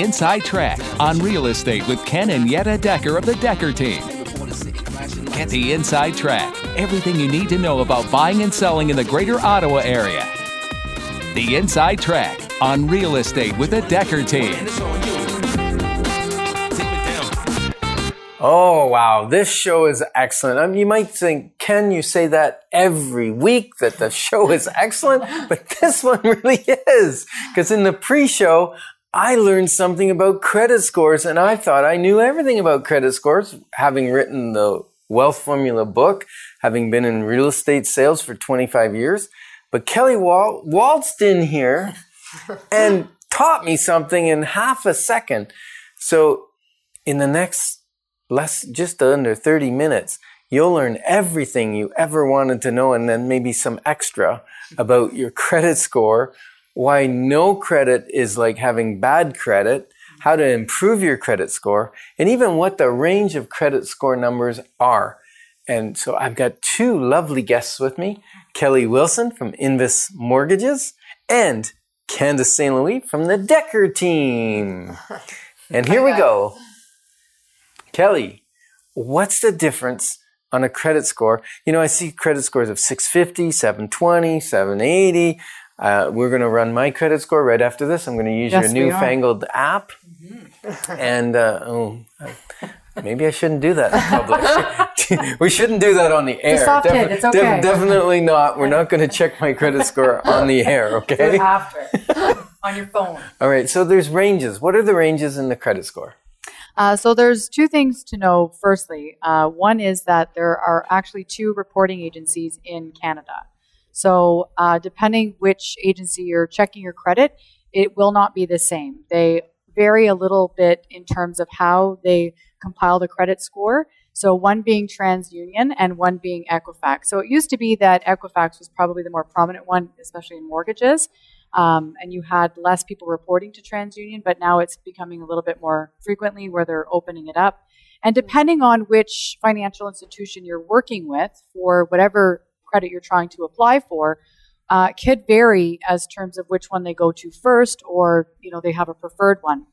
Inside Track on real estate with Ken and Yetta Decker of the Decker team. Get the inside track. Everything you need to know about buying and selling in the greater Ottawa area. The Inside Track on real estate with the Decker team. Oh, wow. This show is excellent. I mean, you might think, Ken, you say that every week that the show is excellent, but this one really is. Because in the pre-show, I learned something about credit scores and I thought I knew everything about credit scores, having written the Wealth Formula book, having been in real estate sales for 25 years. But Kelly Wal- waltzed in here and taught me something in half a second. So in the next less, just under 30 minutes, you'll learn everything you ever wanted to know and then maybe some extra about your credit score, why no credit is like having bad credit, how to improve your credit score, and even what the range of credit score numbers are. And so I've got two lovely guests with me, Kelly Wilson from Invis Mortgages and Candace St. Louis from the Decker team. And here we go. Kelly, what's the difference on a credit score? You know, I see credit scores of 650, 720, 780. Uh, we're going to run my credit score right after this. I'm going to use Yes, your newfangled app. and uh, oh, maybe I shouldn't do that in public. we shouldn't do that on the air. soft hit, it's okay. definitely not. We're not going to check my credit score on the air, okay? after on your phone. All right, so there's ranges. What are the ranges in the credit score? Uh, so there's two things to know. Firstly, uh, one is that there are actually two reporting agencies in Canada. So uh, depending which agency you're checking your credit, it will not be the same. They vary a little bit in terms of how they compile the credit score. So one being TransUnion and one being Equifax. So it used to be that Equifax was probably the more prominent one, especially in mortgages. Um, and you had less people reporting to TransUnion, but now it's becoming a little bit more frequently where they're opening it up. And depending on which financial institution you're working with for whatever credit you're trying to apply for, uh, could vary as terms of which one they go to first, or you know they have a preferred one.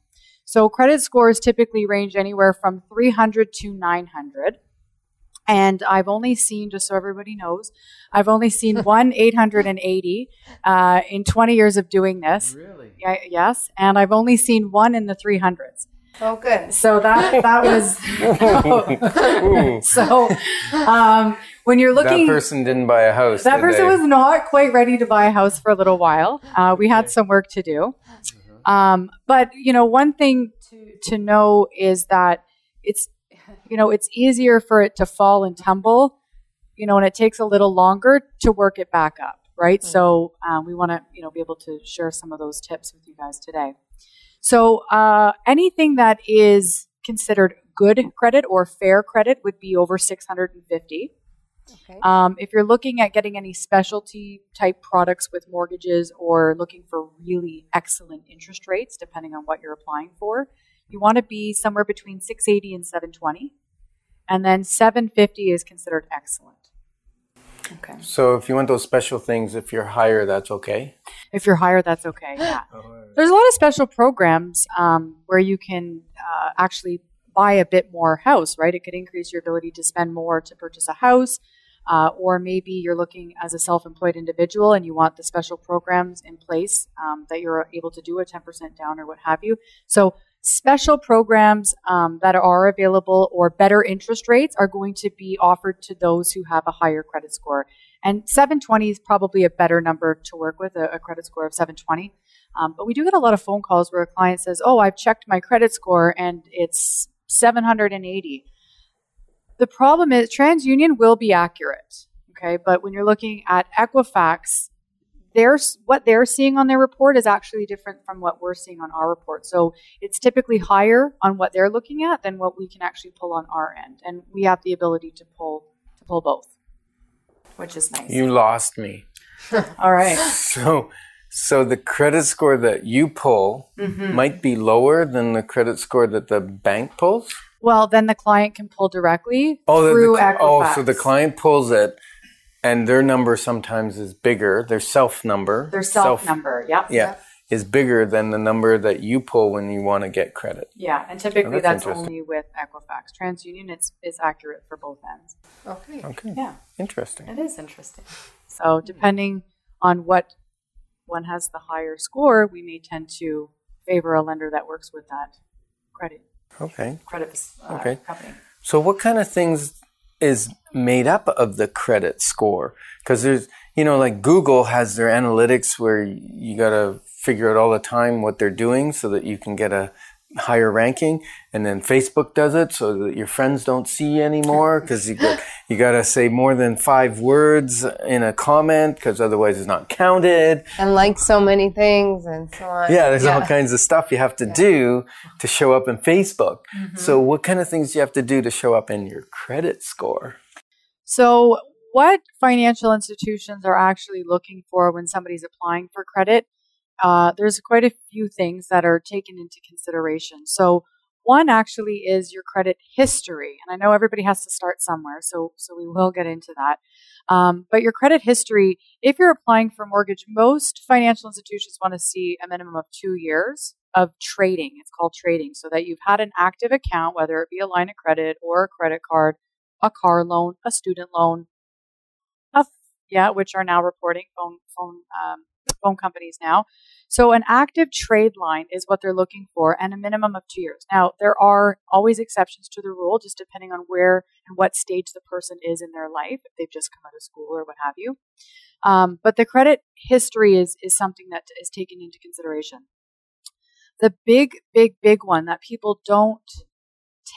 So credit scores typically range anywhere from 300 to 900. And I've only seen, just so everybody knows, I've only seen one 880 uh, in 20 years of doing this. Really? Yeah, yes, and I've only seen one in the 300s. Oh, good. So that that was so. Um, when you're looking, that person didn't buy a house. that did person they? was not quite ready to buy a house for a little while. Uh, we had some work to do. Um, but you know, one thing to to know is that it's you know it's easier for it to fall and tumble, you know, and it takes a little longer to work it back up, right? So um, we want to you know be able to share some of those tips with you guys today. So uh, anything that is considered good credit or fair credit would be over 650. Okay. Um, if you're looking at getting any specialty type products with mortgages or looking for really excellent interest rates, depending on what you're applying for, you want to be somewhere between 680 and 720. And then 750 is considered excellent. Okay. So if you want those special things, if you're higher, that's okay. If you're higher, that's okay. Yeah. There's a lot of special programs um, where you can uh, actually buy a bit more house, right? It could increase your ability to spend more to purchase a house. Uh, or maybe you're looking as a self-employed individual and you want the special programs in place um, that you're able to do a 10% down or what have you. So special programs um, that are available or better interest rates are going to be offered to those who have a higher credit score. And 720 is probably a better number to work with, a, a credit score of 720. Um, but we do get a lot of phone calls where a client says, "Oh, I've checked my credit score and it's 780." The problem is TransUnion will be accurate, okay, but when you're looking at Equifax, there's what they're seeing on their report is actually different from what we're seeing on our report. So it's typically higher on what they're looking at than what we can actually pull on our end, and we have the ability to pull to pull both, which is nice. You lost me. All right. So, so the credit score that you pull Mm-hmm. might be lower than the credit score that the bank pulls. Well, then the client can pull directly Oh, the- through the, Equifax. oh, so the client pulls it, and their number sometimes is bigger. Their self number. Their self, number. Yep. Yeah, is bigger than the number that you pull when you want to get credit. Yeah, and typically Oh, that's that's, only with Equifax. TransUnion it's is accurate for both ends. Okay. Okay. Yeah, Interesting. it is interesting. So depending on what one has the higher score, we may tend to favor a lender that works with that credit Okay. credit uh, Okay. company. So, what kind of things is made up of the credit score? Because there's, you know, like Google has their analytics where you got to figure out all the time what they're doing so that you can get a higher ranking. And then Facebook does it so that your friends don't see anymore because you got, you got to say more than five words in a comment because otherwise it's not counted. And like so many things and so on. Yeah, there's all kinds of stuff you have to do to show up in Facebook. Mm-hmm. So, what kind of things do you have to do to show up in your credit score? So, what financial institutions are actually looking for when somebody's applying for credit? Uh, there's quite a few things that are taken into consideration. So, one actually is your credit history, and I know everybody has to start somewhere, so so we will get into that. Um, but your credit history, if you're applying for a mortgage, most financial institutions want to see a minimum of two years of trading. It's called trading, so that you've had an active account, whether it be a line of credit or a credit card, a car loan, a student loan, yeah, which are now reporting phone phone um, phone companies now. So an active trade line is what they're looking for, and a minimum of two years. Now there are always exceptions to the rule, just depending on where and what stage the person is in their life, if they've just come out of school or what have you. Um, but the credit history is is something that is taken into consideration. The big, big, big one that people don't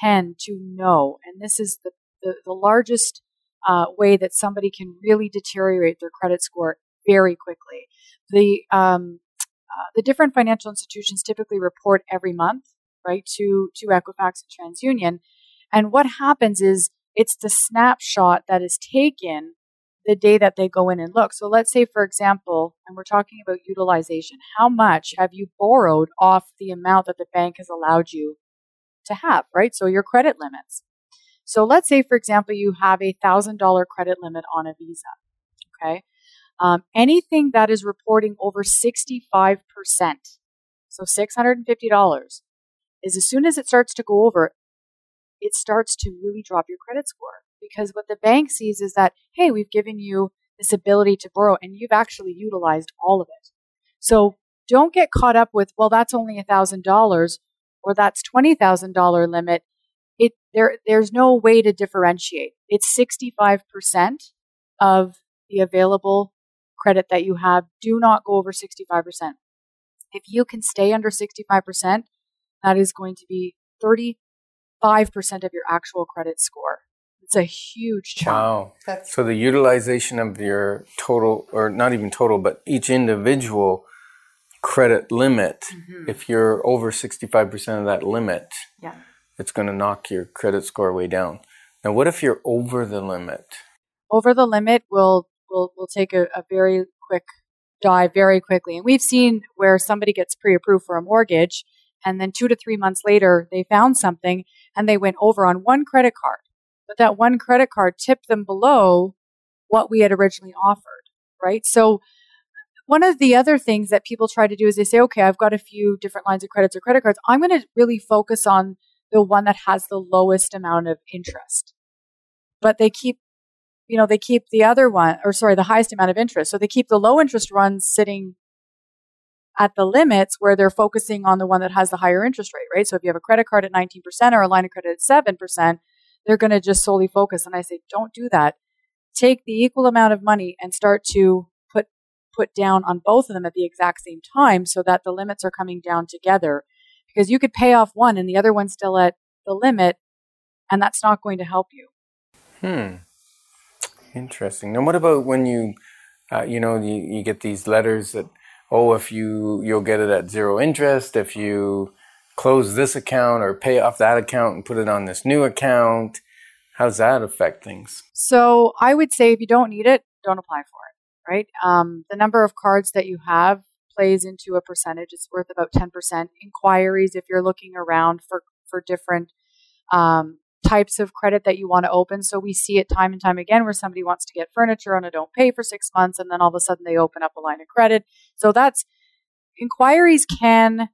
tend to know, and this is the the, the largest uh, way that somebody can really deteriorate their credit score very quickly. The um, uh, the different financial institutions typically report every month, right, to to Equifax and TransUnion, and what happens is it's the snapshot that is taken the day that they go in and look. So let's say, for example, and we're talking about utilization, how much have you borrowed off the amount that the bank has allowed you to have, right? So your credit limits. So let's say, for example, you have a thousand dollar credit limit on a visa. Okay. Um, anything that is reporting over 65%, so $650, is as soon as it starts to go over, it starts to really drop your credit score. Because what the bank sees is that, hey, we've given you this ability to borrow and you've actually utilized all of it. So don't get caught up with, well, that's only $1,000 or that's $20,000 limit it there there's no way to differentiate. It's 65% of the available credit that you have. Do not go over 65%. If you can stay under 65%, that is going to be 35% of your actual credit score. It's a huge chunk. Wow. That's So the utilization of your total, or not even total, but each individual credit limit, Mhm. if you're over 65% of that limit, Yeah. it's going to knock your credit score way down. Now, what if you're over the limit? over the limit we'll we'll we'll take a, a very quick dive very quickly. And we've seen where somebody gets pre-approved for a mortgage and then 2 to 3 months later they found something and they went over on one credit card. But that one credit card tipped them below what we had originally offered, right? So one of the other things that people try to do is they say, okay, I've got a few different lines of credits or credit cards. I'm going to really focus on the one that has the lowest amount of interest. But they keep, you know, they keep the other one, or sorry, the highest amount of interest. So they keep the low interest ones sitting at the limits where they're focusing on the one that has the higher interest rate, right? So if you have a credit card at 19% or a line of credit at 7%, they're going to just solely focus. And I say, don't do that. Take the equal amount of money and start to put put down on both of them at the exact same time so that the limits are coming down together. Because you could pay off one and the other one's still at the limit, and that's not going to help you. Hmm. Interesting. Now, what about when you, uh, you know, you, you get these letters that, oh, if you you'll get it at zero interest if you close this account or pay off that account and put it on this new account. How does that affect things? So I would say if you don't need it, don't apply for it, right? Um, the number of cards that you have plays into a percentage. It's worth about 10%. Inquiries, if you're looking around for, for different um, types of credit that you want to open. So we see it time and time again where somebody wants to get furniture and they don't pay for six months and then all of a sudden they open up a line of credit. So that's inquiries can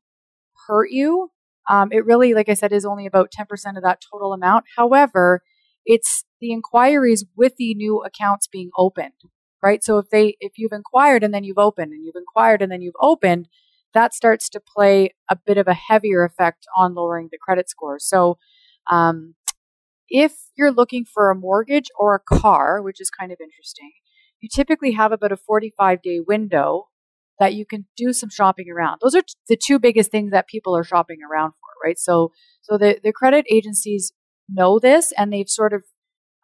hurt you. Um, it really, like I said, is only about 10% of that total amount. However, it's the inquiries with the new accounts being opened, right? So if they, if you've inquired and then you've opened and you've inquired and then you've opened, that starts to play a bit of a heavier effect on lowering the credit score. So, um, if you're looking for a mortgage or a car, which is kind of interesting, you typically have about a 45 day window that you can do some shopping around. Those are t- the two biggest things that people are shopping around for, right? So, so the, the credit agencies know this and they've sort of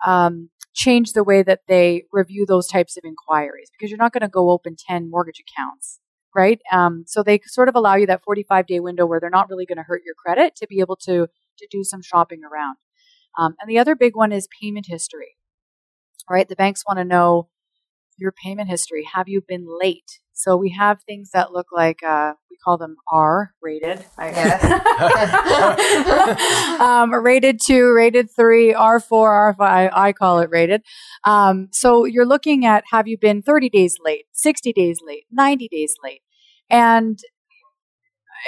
um, changed the way that they review those types of inquiries because you're not going to go open 10 mortgage accounts, right? Um, so they sort of allow you that 45 day window where they're not really going to hurt your credit to be able to, to do some shopping around. Um, and the other big one is payment history, right? The banks want to know your payment history. Have you been late? So we have things that look like uh, we call them R rated. I guess. um, rated two, rated three, R four, R five. I call it rated. Um, so you're looking at have you been 30 days late, 60 days late, 90 days late, and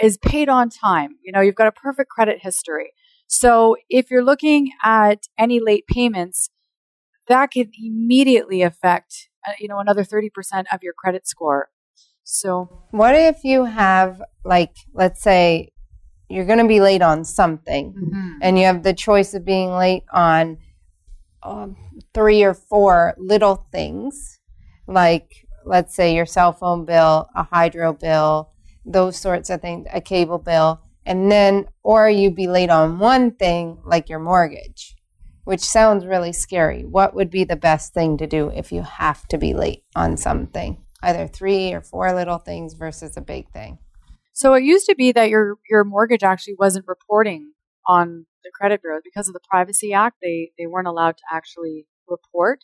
is paid on time. You know, you've got a perfect credit history. So if you're looking at any late payments, that could immediately affect uh, you know another 30% of your credit score so what if you have like let's say you're going to be late on something mm-hmm. and you have the choice of being late on um, three or four little things like let's say your cell phone bill a hydro bill those sorts of things a cable bill and then or you be late on one thing like your mortgage which sounds really scary. What would be the best thing to do if you have to be late on something? Either three or four little things versus a big thing. So it used to be that your your mortgage actually wasn't reporting on the credit bureau because of the Privacy Act. They they weren't allowed to actually report.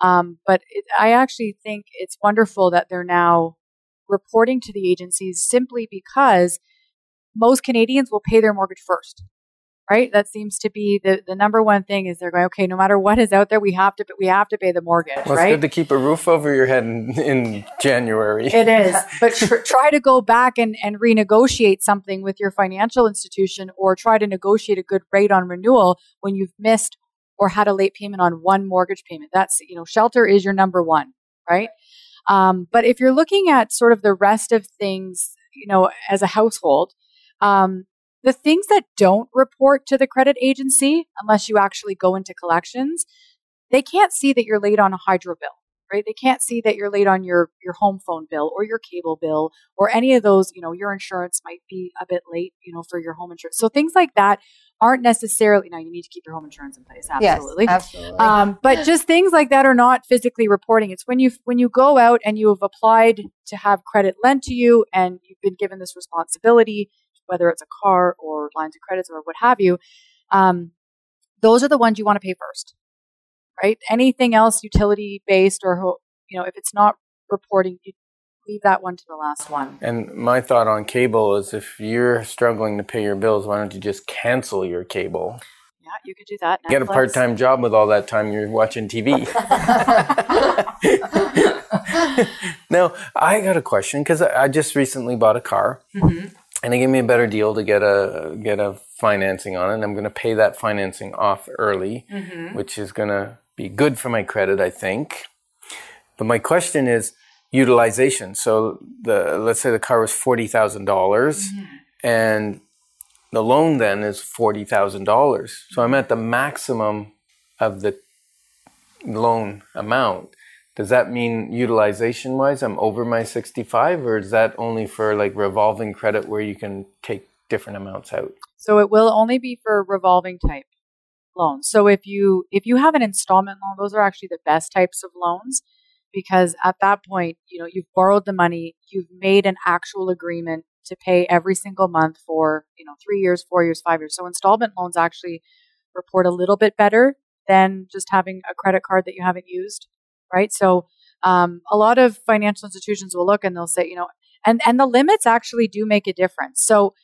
Um, but it, I actually think it's wonderful that they're now reporting to the agencies simply because most Canadians will pay their mortgage first right? That seems to be the, the number one thing is they're going, okay, no matter what is out there, we have to, we have to pay the mortgage, well, right? It's good to keep a roof over your head in, in January. It is, but tr- try to go back and, and renegotiate something with your financial institution or try to negotiate a good rate on renewal when you've missed or had a late payment on one mortgage payment. That's, you know, shelter is your number one, right? Um, but if you're looking at sort of the rest of things, you know, as a household, um, the things that don't report to the credit agency, unless you actually go into collections, they can't see that you're late on a hydro bill, right? They can't see that you're late on your, your home phone bill or your cable bill or any of those, you know, your insurance might be a bit late, you know, for your home insurance. So things like that aren't necessarily, now you need to keep your home insurance in place. Absolutely. Yes, absolutely. Um, but just things like that are not physically reporting. It's when you, when you go out and you have applied to have credit lent to you and you've been given this responsibility whether it's a car or lines of credits or what have you, um, those are the ones you want to pay first, right? Anything else utility based or, you know, if it's not reporting, you leave that one to the last one. And my thought on cable is if you're struggling to pay your bills, why don't you just cancel your cable? Yeah, you could do that. Netflix. Get a part time job with all that time you're watching TV. now, I got a question because I just recently bought a car. Mm-hmm and they gave me a better deal to get a get a financing on it. And I'm going to pay that financing off early, mm-hmm. which is going to be good for my credit, I think. But my question is utilization. So the let's say the car was forty thousand dollars, mm-hmm. and the loan then is forty thousand dollars. So I'm at the maximum of the loan amount does that mean utilization wise i'm over my 65 or is that only for like revolving credit where you can take different amounts out? So it will only be for revolving type loans. So if you if you have an installment loan those are actually the best types of loans because at that point you know you've borrowed the money you've made an actual agreement to pay every single month for you know three years four years five years. So installment loans actually report a little bit better than just having a credit card that you haven't used right? So um, a lot of financial institutions will look and they'll say, you know, and and the limits actually do make a difference. So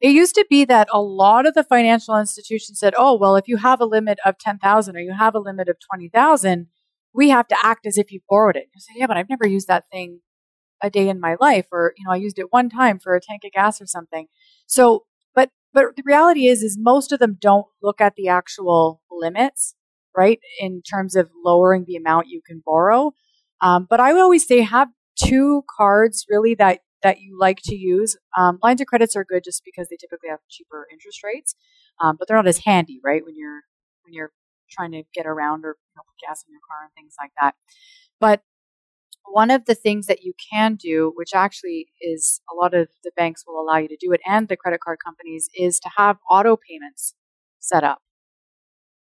it used to be that a lot of the financial institutions said, "Oh, well, if you have a limit of ten thousand or you have a limit of twenty thousand, we have to act as if you borrowed it." You say, "Yeah, but I've never used that thing a day in my life or you know i used it one time for a tank of gas or something so but but the reality is is most of them don't look at the actual limits right in terms of lowering the amount you can borrow um, but i would always say have two cards really that that you like to use um, lines of credits are good just because they typically have cheaper interest rates um, but they're not as handy right when you're when you're trying to get around or you know, put gas in your car and things like that but one of the things that you can do, which actually is a lot of the banks will allow you to do it and the credit card companies, is to have auto payments set up.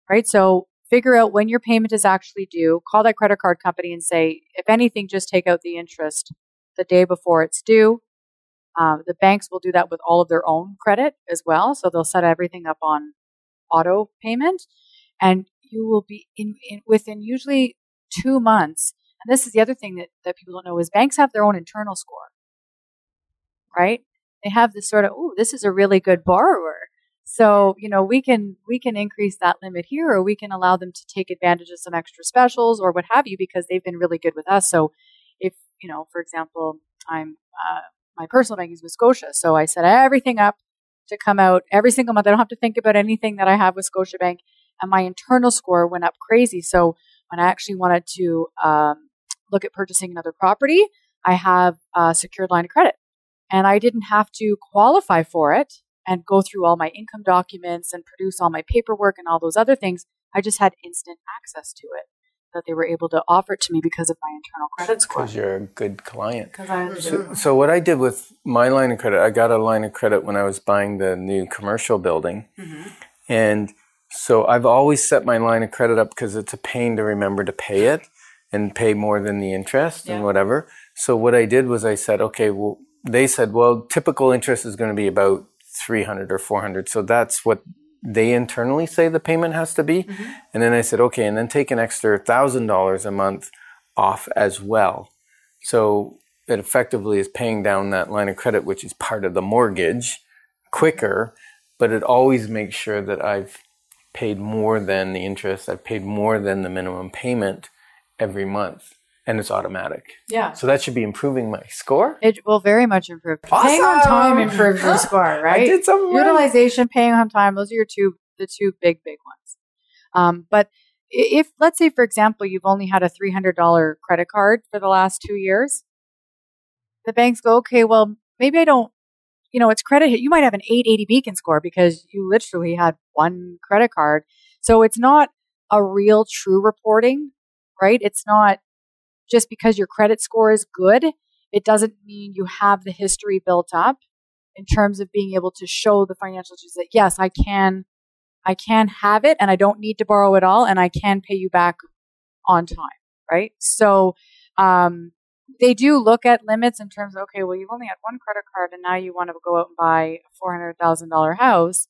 Right? So figure out when your payment is actually due, call that credit card company and say, if anything, just take out the interest the day before it's due. Um, the banks will do that with all of their own credit as well. So they'll set everything up on auto payment and you will be in, in within usually two months and this is the other thing that, that people don't know is banks have their own internal score, right? They have this sort of, oh, this is a really good borrower. So, you know, we can, we can increase that limit here or we can allow them to take advantage of some extra specials or what have you because they've been really good with us. So if, you know, for example, I'm, uh, my personal bank is with Scotia. So I set everything up to come out every single month. I don't have to think about anything that I have with Scotiabank. And my internal score went up crazy. So when I actually wanted to um, look at purchasing another property, I have a secured line of credit. And I didn't have to qualify for it and go through all my income documents and produce all my paperwork and all those other things. I just had instant access to it that they were able to offer it to me because of my internal credit score. Because you're a good client. Because I so, so, what I did with my line of credit, I got a line of credit when I was buying the new commercial building. Mm-hmm. And so I've always set my line of credit up because it's a pain to remember to pay it and pay more than the interest yeah. and whatever. So what I did was I said, okay, well, they said, well, typical interest is going to be about 300 or 400. So that's what they internally say the payment has to be. Mm-hmm. And then I said, okay, and then take an extra $1,000 a month off as well. So it effectively is paying down that line of credit, which is part of the mortgage quicker, but it always makes sure that I've paid more than the interest. I've paid more than the minimum payment every month and it's automatic. Yeah. So that should be improving my score. It will very much improve. Awesome. Paying on time improves your score, right? I did Utilization, right. paying on time, those are your two the two big big ones. Um, but if let's say for example you've only had a $300 credit card for the last 2 years, the banks go, "Okay, well, maybe I don't you know, it's credit. You might have an 880 beacon score because you literally had one credit card. So it's not a real true reporting right? It's not just because your credit score is good, it doesn't mean you have the history built up in terms of being able to show the financial that yes, I can I can have it and I don't need to borrow it all and I can pay you back on time, right? So um, they do look at limits in terms of okay, well you've only had one credit card and now you want to go out and buy a four hundred thousand dollar house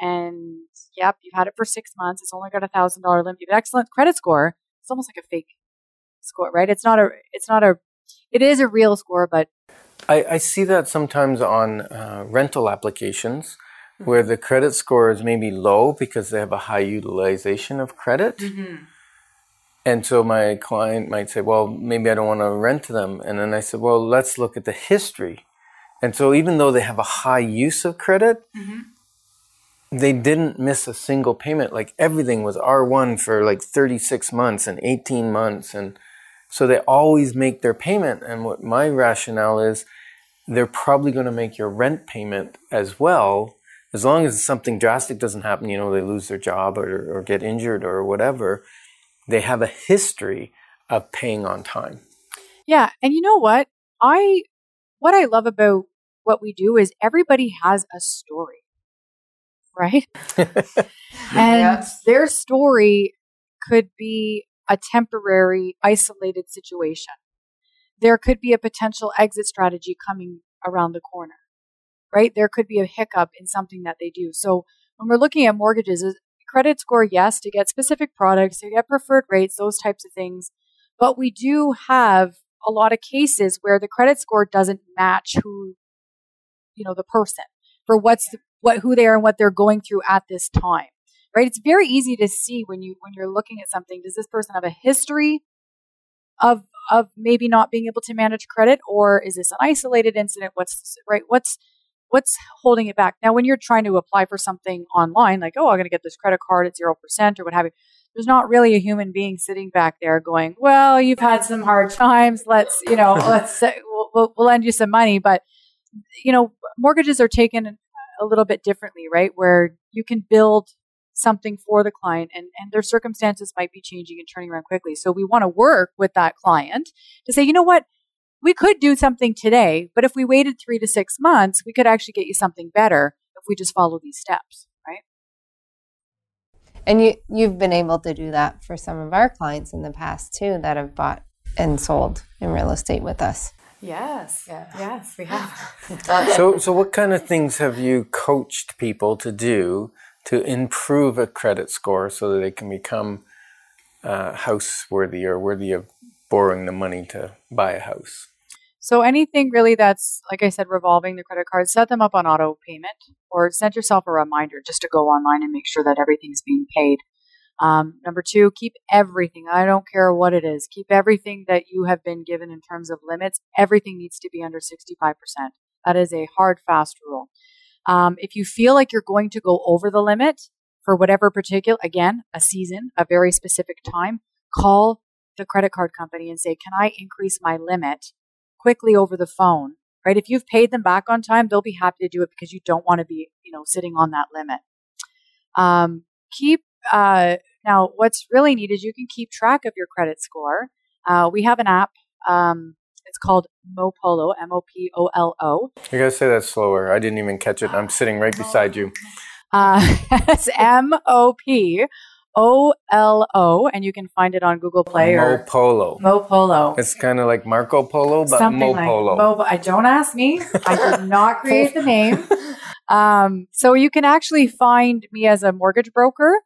and yep, you've had it for six months, it's only got a thousand dollar limit, you have an excellent credit score it's almost like a fake score, right? It's not a, it's not a, it is a real score, but. I, I see that sometimes on uh, rental applications mm-hmm. where the credit score is maybe low because they have a high utilization of credit. Mm-hmm. And so my client might say, well, maybe I don't want to rent to them. And then I said, well, let's look at the history. And so even though they have a high use of credit, mm-hmm they didn't miss a single payment. Like everything was R1 for like 36 months and 18 months. And so they always make their payment. And what my rationale is, they're probably going to make your rent payment as well. As long as something drastic doesn't happen, you know, they lose their job or, or get injured or whatever, they have a history of paying on time. Yeah. And you know what? I, what I love about what we do is everybody has a story right? and yes. their story could be a temporary, isolated situation. There could be a potential exit strategy coming around the corner, right? There could be a hiccup in something that they do. So when we're looking at mortgages, credit score, yes, to get specific products, to get preferred rates, those types of things. But we do have a lot of cases where the credit score doesn't match who, you know, the person for what's what who they are and what they're going through at this time. Right? It's very easy to see when you when you're looking at something. Does this person have a history of of maybe not being able to manage credit, or is this an isolated incident? What's right? What's what's holding it back? Now, when you're trying to apply for something online, like, oh, I'm going to get this credit card at 0% or what have you, there's not really a human being sitting back there going, well, you've had some hard times. Let's, you know, let's, uh, we'll, we'll, we'll lend you some money. But, you know, mortgages are taken a little bit differently, right? Where you can build something for the client and, and their circumstances might be changing and turning around quickly. So we want to work with that client to say, you know what? we could do something today, but if we waited three to six months, we could actually get you something better if we just follow these steps, right? And you you've been able to do that for some of our clients in the past too that have bought and sold in real estate with us. Yes, yeah. yes, we have. Uh, so, so what kind of things have you coached people to do to improve a credit score so that they can become uh, house worthy or worthy of borrowing the money to buy a house. So anything really that's, like I said, revolving the credit card, set them up on auto payment or send yourself a reminder just to go online and make sure that everything's being paid. Um, number two, keep everything. I don't care what it is. Keep everything that you have been given in terms of limits. Everything needs to be under 65%. That is a hard, fast rule. Um, if you feel like you're going to go over the limit for whatever particular, again, a season, a very specific time, call the credit card company and say, can I increase my limit quickly over the phone? Right? If you've paid them back on time, they'll be happy to do it because you don't want to be, you know, sitting on that limit. Um, keep, uh, now what's really neat is you can keep track of your credit score. Uh, we have an app. Um, it's called Mopolo, M O P O L O. You gotta say that slower. I didn't even catch it. I'm sitting right beside you. Uh, it's M O P O L O, and you can find it on Google Play or Polo. Mo Polo. It's kind of like Marco Polo, but Something Mo like. Mo, I don't ask me. I did not create the name. Um, so you can actually find me as a mortgage broker,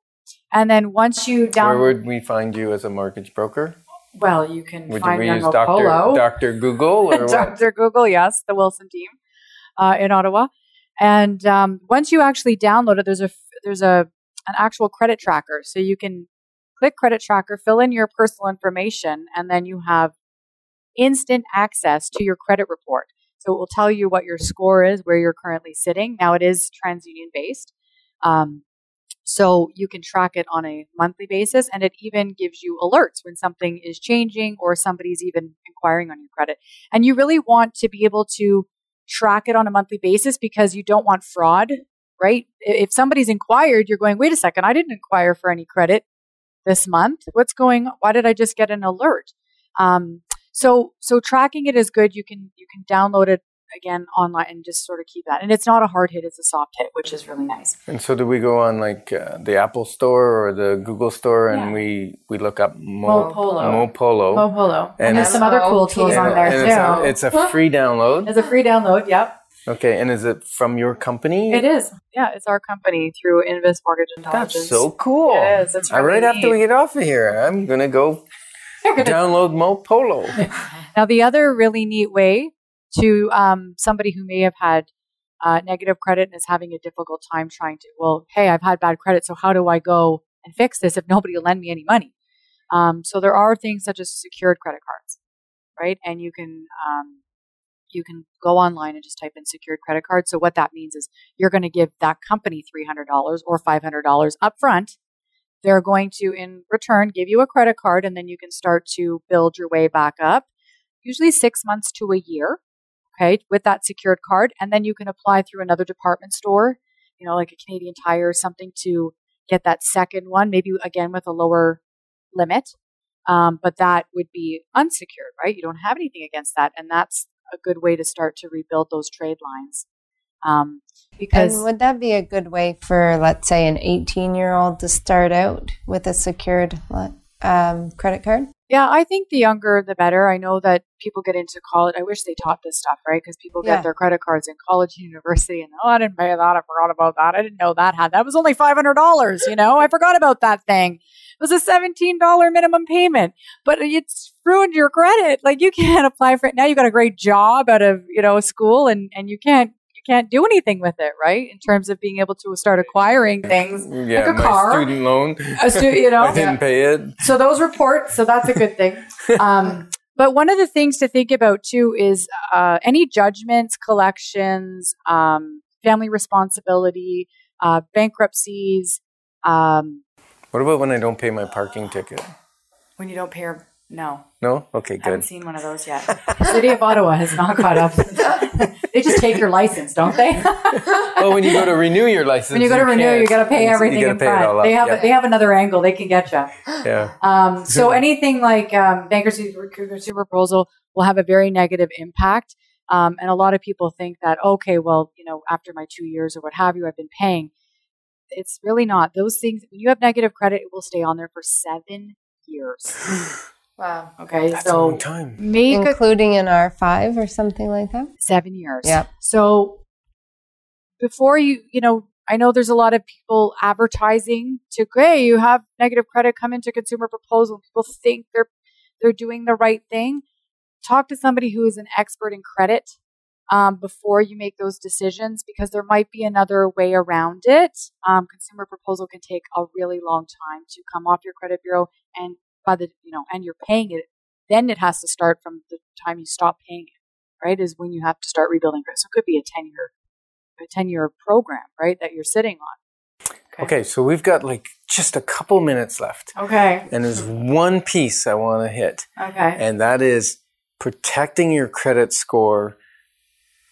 and then once you download, where would we find you as a mortgage broker? Well, you can would find me on Mo Polo. Dr. Google or Dr. Google, yes, the Wilson team uh, in Ottawa. And um, once you actually download it, there's a there's a an actual credit tracker. So you can click credit tracker, fill in your personal information, and then you have instant access to your credit report. So it will tell you what your score is, where you're currently sitting. Now it is TransUnion based. Um, so you can track it on a monthly basis and it even gives you alerts when something is changing or somebody's even inquiring on your credit. And you really want to be able to track it on a monthly basis because you don't want fraud right? If somebody's inquired, you're going, wait a second, I didn't inquire for any credit this month. What's going? Why did I just get an alert? Um, so so tracking it is good. You can you can download it again online and just sort of keep that. And it's not a hard hit; it's a soft hit, which is really nice. And so, do we go on like uh, the Apple Store or the Google Store, and yeah. we we look up Mo, Mopolo, Mopolo, Mopolo, and, and there's some other cool tools on there too. It's a, it's a free download. It's a free download. Yep. Okay, and is it from your company? It is. Yeah, it's our company through Invis Mortgage Intelligence. That's so cool. It is. It's really right after we get off of here, I'm gonna go download Mo Polo. now, the other really neat way to um, somebody who may have had uh, negative credit and is having a difficult time trying to, well, hey, I've had bad credit, so how do I go and fix this if nobody will lend me any money? Um, so there are things such as secured credit cards, right? And you can um, you can go online and just type in secured credit card. So what that means is you're going to give that company $300 or $500 up front. They're going to, in return, give you a credit card and then you can start to build your way back up, usually six months to a year, okay, with that secured card. And then you can apply through another department store, you know, like a Canadian Tire or something to get that second one, maybe again with a lower limit. Um, but that would be unsecured, right? You don't have anything against that. And that's a good way to start to rebuild those trade lines. Um, because and would that be a good way for, let's say, an 18 year old to start out with a secured um, credit card? Yeah, I think the younger the better. I know that people get into college. I wish they taught this stuff, right? Because people get yeah. their credit cards in college and university, and oh, I didn't pay that. I forgot about that. I didn't know that had that was only five hundred dollars. You know, I forgot about that thing It was a $17 minimum payment, but it's ruined your credit. Like you can't apply for it. Now you got a great job out of, you know, school and, and you can't, you can't do anything with it, right? In terms of being able to start acquiring things yeah, like a car, student loan. A stu- you know, I didn't pay it. So those reports, so that's a good thing. Um, But one of the things to think about too is uh, any judgments, collections, um, family responsibility, uh, bankruptcies. Um, What about when I don't pay my parking ticket? when you don't pay your no, No? Okay, good. I haven't seen one of those yet. The city of Ottawa has not caught up. they just take your license, don't they? Well, when you go to renew your license, when you go to renew, can't. you got to pay everything gotta in pay it all front. up, They have yeah. they have another angle they can get you. yeah. Um, so anything like um, bankruptcy or consumer proposal will have a very negative impact. Um, and a lot of people think that, okay, well, you know, after my two years or what have you, I've been paying. It's really not. Those things, when you have negative credit, it will stay on there for seven years. Wow. Okay. That's a so long time. make a Including in our five or something like that? seven years. Yep. So before you, you know, I know there's a lot of people advertising to, hey, you have negative credit, come into consumer proposal. People think they're they're doing the right thing. Talk to somebody who is an expert in credit um, before you make those decisions, because there might be another way around it. Um, consumer proposal can take a really long time to come off your credit bureau, and by the you know, and you're paying it. Then it has to start from the time you stop paying it right? Is when you have to start rebuilding credit. So it could be a 10 year, a 10 year program, right? That you're sitting on. Okay, so we've got like just a couple minutes left. Okay. And there's one piece I want to hit, Okay. and that is protecting your credit score.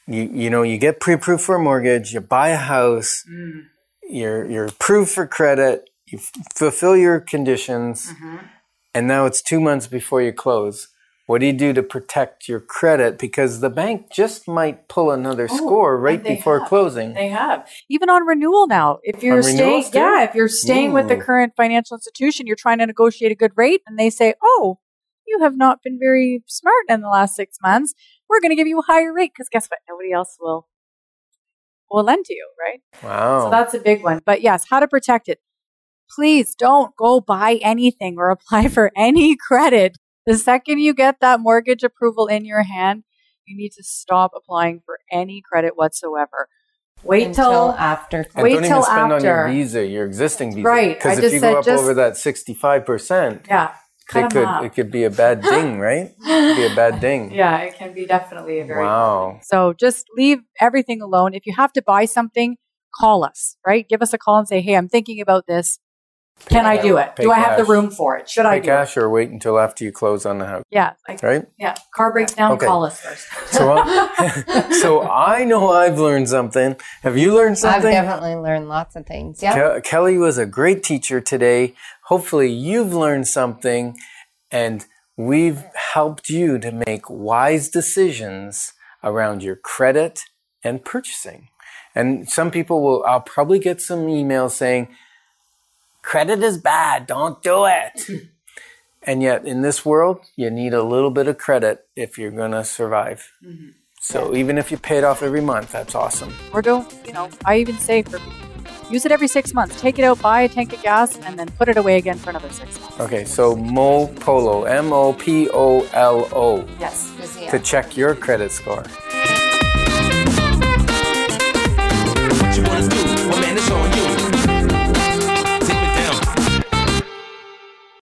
You, you know, you get pre-approved for a mortgage, you buy a house, Mm. you're, you're approved for credit, you f- fulfill your conditions, Mm-hmm. And now it's two months before you close. What do you do to protect your credit? Because the bank just might pull another oh, score right Oh, before have. closing. They have even on renewal now. If you're On staying, yeah, if you're staying with the current financial institution, you're trying to negotiate a good rate, and they say, "Oh, you have not been very smart in the last six months. We're going to give you a higher rate because guess what? Nobody else will will lend to you, right?" wow. So that's a big one. But yes, how to protect it. Please don't go buy anything or apply for any credit. The second you get that mortgage approval in your hand, you need to stop applying for any credit whatsoever. Wait Until till after. and wait don't till even spend on your visa, your existing visa. Right, Because if you said go up just- over that sixty-five percent, yeah, cut it 'em could off. it could be a bad ding, right? It could be a bad ding. yeah, it can be definitely a very Wow. So just leave everything alone. If you have to buy something, call us, right? Give us a call and say, "Hey, I'm thinking about this. Can I do it? Do I have the cash. room for it? Should I Pay do cash or wait until after you close on the house. Yeah, like, right? yeah. Car breaks down, Okay. call us first. So, I- so I know I've learned something. Have you learned something? I've something? definitely learned lots of things. Yeah. Ke- Kelly was a great teacher today. Hopefully, you've learned something and we've helped you to make wise decisions around your credit and purchasing. And some people will, I'll probably get some emails saying, credit is bad, don't do it. and yet, in this world, you need a little bit of credit if you're going to survive. Mm-hmm. So, even if you pay it off every month, that's awesome. or don't, you know, I even say for use it every six months. Take it out, buy a tank of gas, and then put it away again for another six months. Okay, so Mo Polo, M O P O L O, Yes. To check your credit score.